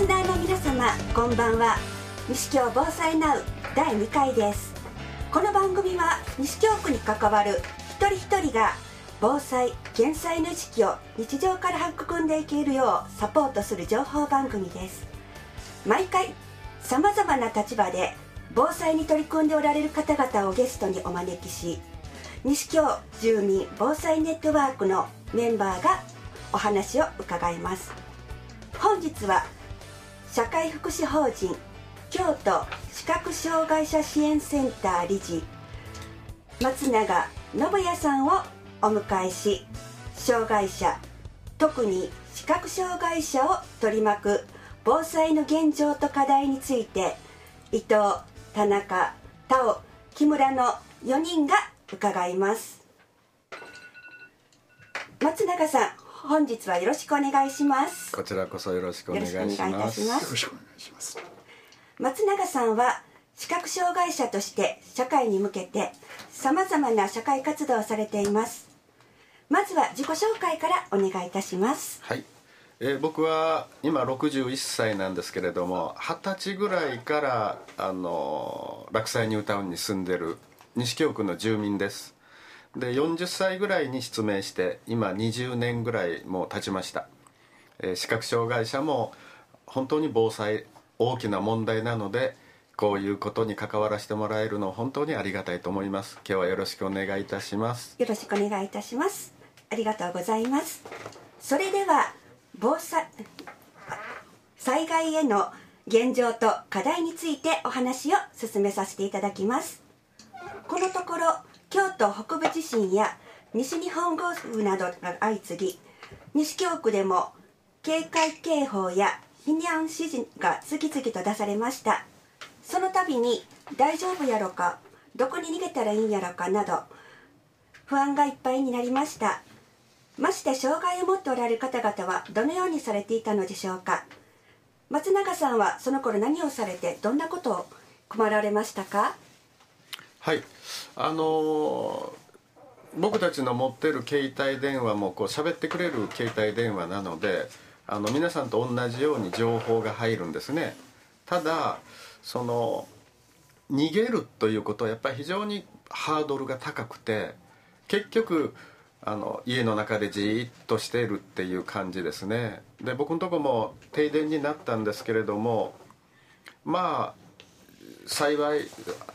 スナーの皆様こんばんは。西京防災ナウ第2回です。この番組は西京区に関わる一人一人が防災減災の意識を日常から育んでいけるようサポートする情報番組です。毎回さまざまな立場で防災に取り組んでおられる方々をゲストにお招きし西京住民防災ネットワークのメンバーがお話を伺います。本日は社会福祉法人京都視覚障害者支援センター理事松永信也さんをお迎えし障害者特に視覚障害者を取り巻く防災の現状と課題について伊藤田中田尾木村の4人が伺います。松永さん本日はよろしくお願いします。こちらこそよろしくお願いします。よろしくお願いします。松永さんは視覚障害者として社会に向けてさまざまな社会活動をされています。まずは自己紹介からお願いいたします。はい、えー僕は今61歳なんですけれども二十歳ぐらいからあのー落西ニュータウンに住んでる西京区の住民ですで40歳ぐらいに失明して今20年ぐらいもう経ちました、えー視覚障害者も本当に防災大きな問題なのでこういうことに関わらせてもらえるの本当にありがたいと思います。今日はよろしくお願いいたします。よろしくお願いいたします。ありがとうございます。それでは防災災害への現状と課題についてお話を進めさせていただきます。このところ京都北部地震や西日本豪雨などが相次ぎ西京区でも警戒警報や避難指示が次々と出されました。その度に大丈夫やろかどこに逃げたらいいんやろかなど不安がいっぱいになりました。まして障害を持っておられる方々はどのようにされていたのでしょうか。松永さんはその頃何をされてどんなことを困られましたか？はい。あの僕たちの持ってる携帯電話もこう喋ってくれる携帯電話なのであの皆さんと同じように情報が入るんですね。ただその逃げるということはやっぱり非常にハードルが高くて結局あの家の中でじーっとしているっていう感じですね。で僕のとこも停電になったんですけれどもまあ幸い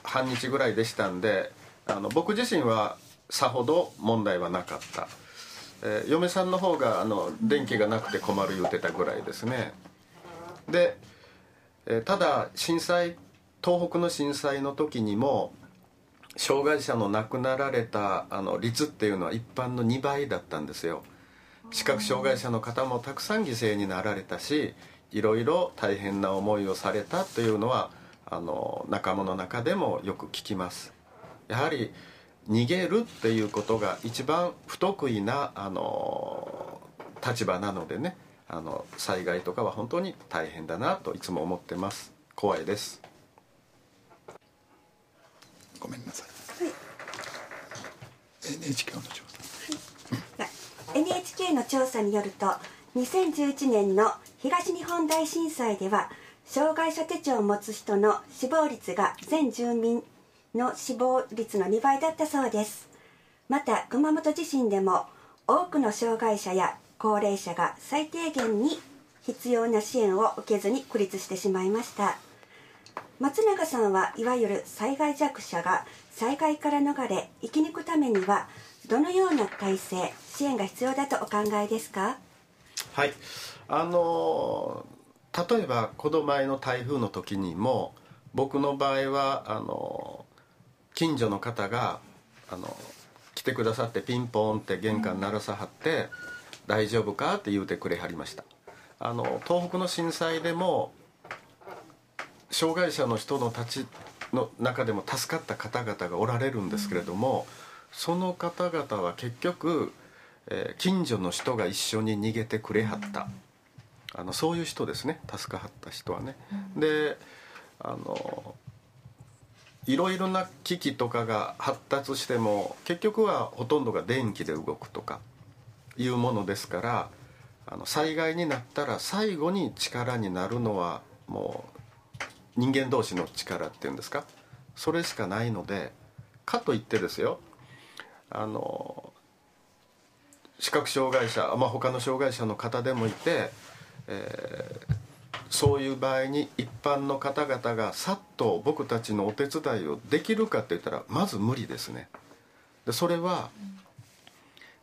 半日ぐらいでしたんであの僕自身はさほど問題はなかった、えー嫁さんの方があの電気がなくて困る言ってたぐらいですね。で、えーただ震災東北の震災の時にも障害者の亡くなられたあの率っていうのは一般の2倍だったんですよ。視覚障害者の方もたくさん犠牲になられたしいろいろ大変な思いをされたというのはあの仲間の中でもよく聞きます。やはり逃げるっていうことが一番不得意なあの立場なのでねあの災害とかは本当に大変だなといつも思ってます。怖いです。ごめんなさい。NHK の調査。NHK の調査によると2011年の東日本大震災では障害者手帳を持つ人の死亡率が全住民の死亡率の2倍だったそうです。また熊本地震でも多くの障害者や高齢者が最低限に必要な支援を受けずに孤立してしまいました。松永さんはいわゆる災害弱者が災害から逃れ生き抜くためにはどのような体制支援が必要だとお考えですか？はい。あの例えばこの前の台風の時にも僕の場合はあの近所の方があの来てくださってピンポンって玄関鳴らさはって「大丈夫か?」って言うてくれはりましたあの東北の震災でも障害者の人のたちの中でも助かった方々がおられるんですけれども、その方々は結局、えー近所の人が一緒に逃げてくれはった、あのそういう人ですね。助かはった人はね、であのいろいろな機器とかが発達しても結局はほとんどが電気で動くとかいうものですからあの災害になったら最後に力になるのはもう人間同士の力っていうんですか？それしかないのでかといってですよあの視覚障害者、まあ、他の障害者の方でもいて、えーそういう場合に一般の方々がさっと僕たちのお手伝いをできるかって言ったらまず無理ですね。でそれは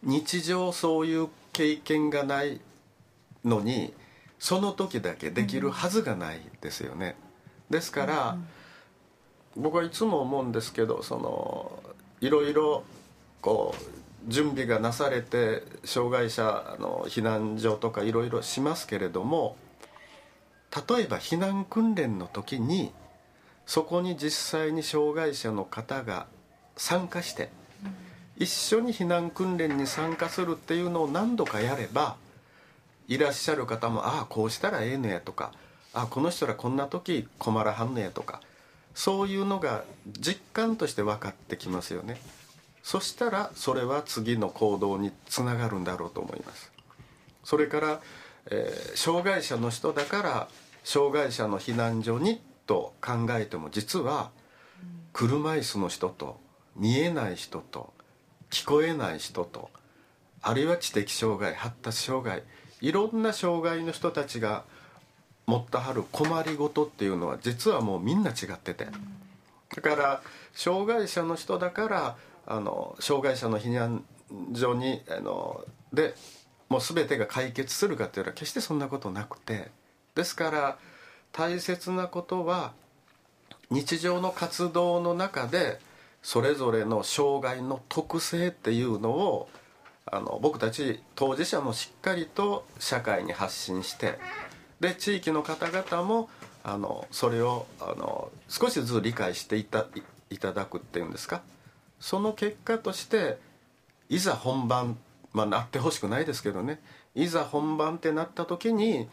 日常そういう経験がないのにその時だけできるはずがないですよね。ですから僕はいつも思うんですけどそのいろいろこう準備がなされて障害者の避難所とかいろいろしますけれども例えば避難訓練の時にそこに実際に障害者の方が参加して一緒に避難訓練に参加するっていうのを何度かやればいらっしゃる方もああこうしたらええのやとかあこの人らこんな時困らはんのやとかそういうのが実感として分かってきますよね。そしたらそれは次の行動につながるんだろうと思います。それから、えー障害者の人だから障害者の避難所にと考えても実は車椅子の人と見えない人と聞こえない人とあるいは知的障害発達障害いろんな障害の人たちが持ったはる困りごとっていうのは実はもうみんな違ってて。だから障害者の人だからあの障害者の避難所にあのでもう全てが解決するかっていうのは決してそんなことなくてですから大切なことは日常の活動の中でそれぞれの障害の特性っていうのをあの僕たち当事者もしっかりと社会に発信してで地域の方々もあのそれをあの少しずつ理解していたいただくっていうんですか？その結果としていざ本番まあなってほしくないですけどね。いざ本番ってなった時に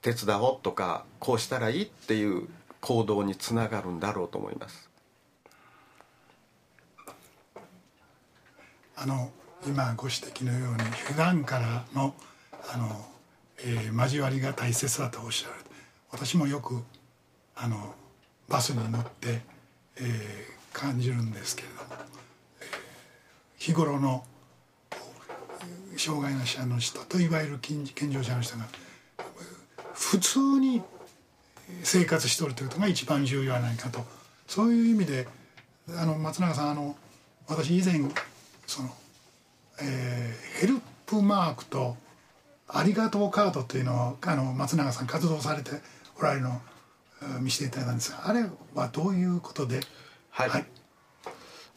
手伝おうとかこうしたらいいっていう行動につながるんだろうと思います。あの今ご指摘のように普段からのあの、えー交わりが大切だとおっしゃられて私もよくあのバスに乗って、えー感じるんですけれども、日頃の障害者の人といわゆる健常者の人が普通に生活しておるということが一番重要じゃないかと。そういう意味であの松永さんあの私以前その、えーヘルプマークとありがとうカードというのをあの松永さん活動されておられるのを見せていただいたんですがあれはどういうことで？はい、はい。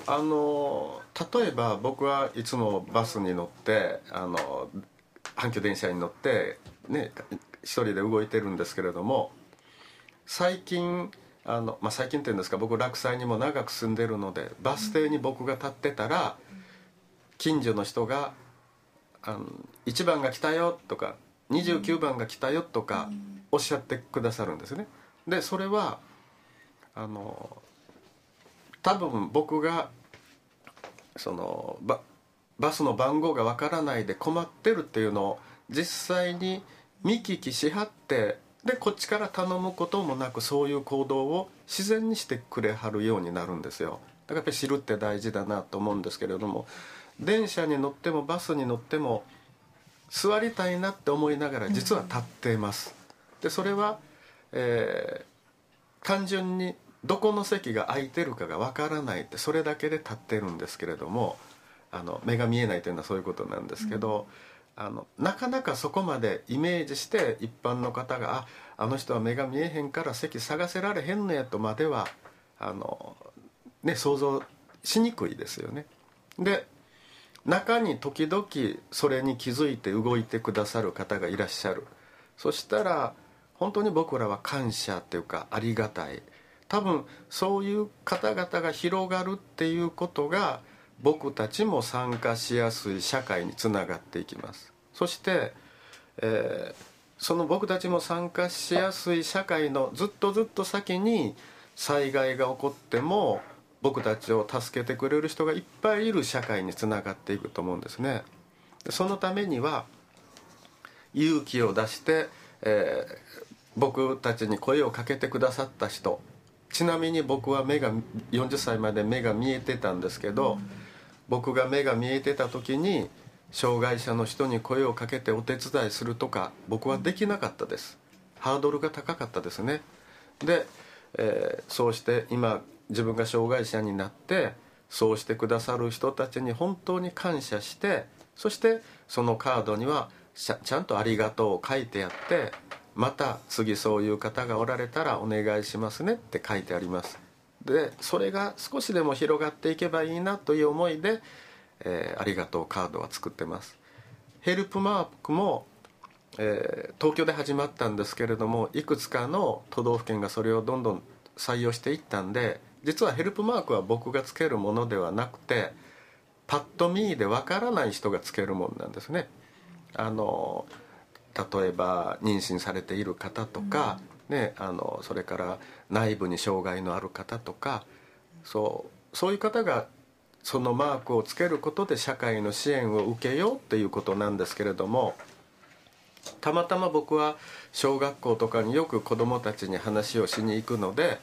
あの例えば僕はいつもバスに乗ってあの阪急電車に乗ってね一人で動いてるんですけれども最近あの、まあ、最近っていうんですか僕落西にも長く住んでるのでバス停に僕が立ってたら近所の人が「あの1番が来たよ」とか「29番が来たよ」とかおっしゃってくださるんですね。でそれはあの多分僕がそのババスの番号がわからないで困ってるっていうのを実際に見聞きしはってでこっちから頼むこともなくそういう行動を自然にしてくれはるようになるんですよ。だからやっぱり知るって大事だなと思うんですけれども電車に乗ってもバスに乗っても座りたいなって思いながら実は立っています、でそれは、えー単純にどこの席が空いてるかがわからないってそれだけで立ってるんですけれどもあの目が見えないというのはそういうことなんですけど、あのなかなかそこまでイメージして一般の方がああの人は目が見えへんから席探せられへんのやとまではあの、ね、想像しにくいですよね。で中に時々それに気づいて動いてくださる方がいらっしゃる。そしたら本当に僕らは感謝っていうかありがたい多分そういう方々が広がるっていうことが僕たちも参加しやすい社会につながっていきます。そして、えーその僕たちも参加しやすい社会のずっとずっと先に災害が起こっても僕たちを助けてくれる人がいっぱいいる社会につながっていくと思うんですね。そのためには勇気を出して、えー僕たちに声をかけてくださった人ちなみに僕は目が40歳まで目が見えてたんですけど、僕が目が見えてた時に障害者の人に声をかけてお手伝いするとか僕はできなかったです。ハードルが高かったですね。で、えーそうして今自分が障害者になってそうしてくださる人たちに本当に感謝してそしてそのカードにはちゃんと「ありがとう」を書いてあってまた次そういう方がおられたらお願いしますねって書いてあります。でそれが少しでも広がっていけばいいなという思いで、えーありがとうカードは作ってます。ヘルプマークも、えー東京で始まったんですけれどもいくつかの都道府県がそれをどんどん採用していったんで実はヘルプマークは僕がつけるものではなくてパッと見でわからない人がつけるものなんですね。あの例えば妊娠されている方とか、ね、あのそれから内部に障害のある方とかそうそういう方がそのマークをつけることで社会の支援を受けようっていうことなんですけれどもたまたま僕は小学校とかによく子どもたちに話をしに行くので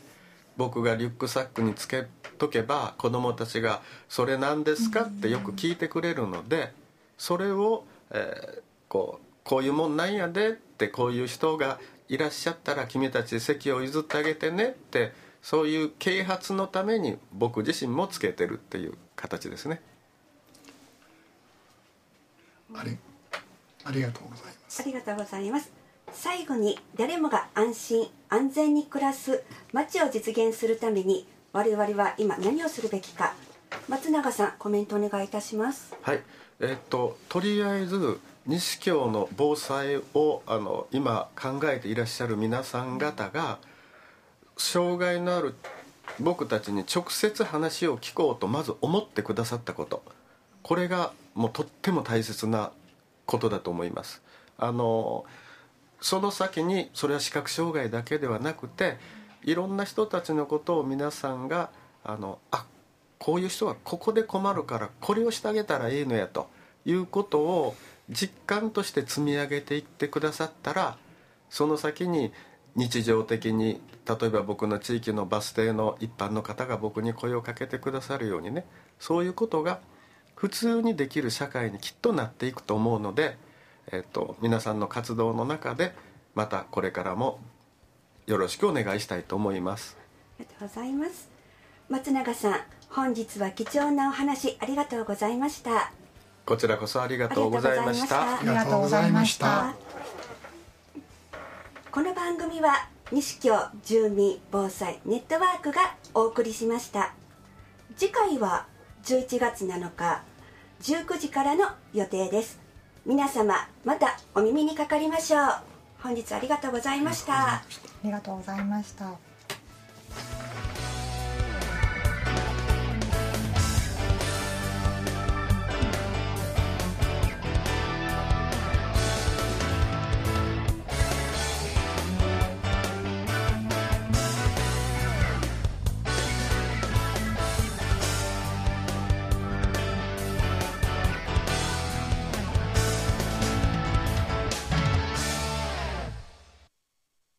僕がリュックサックにつけとけば子どもたちが「それ何ですか?」ってよく聞いてくれるのでそれを、えーこうこういうもんなんやでってこういう人がいらっしゃったら君たち席を譲ってあげてねってそういう啓発のために僕自身もつけてるっていう形ですね。あれありがとうございます。ありがとうございます。最後に誰もが安心安全に暮らす街を実現するために我々は今何をするべきか。松永さんコメントお願いいたします。はい、えっととりあえず西京の防災をあの今考えていらっしゃる皆さん方が障害のある僕たちに直接話を聞こうとまず思ってくださったことこれがもうとっても大切なことだと思います。あのその先にそれは視覚障害だけではなくていろんな人たちのことを皆さんがあのあこういう人はここで困るからこれをしてあげたらいいのやということを実感として積み上げていってくださったらその先に日常的に例えば僕の地域のバス停の一般の方が僕に声をかけてくださるようにねそういうことが普通にできる社会にきっとなっていくと思うので、えっと、皆さんの活動の中でまたこれからもよろしくお願いしたいと思います。ありがとうございます松永さん本日は貴重なお話ありがとうございましたこちらこそありがとうございました。あありがとうございました。この番組は西京住民防災ネットワークがお送りしました。次回は11月7日19時からの予定です。皆様またお耳にかかりましょう。本日ありがとうございました。ありがとうございました。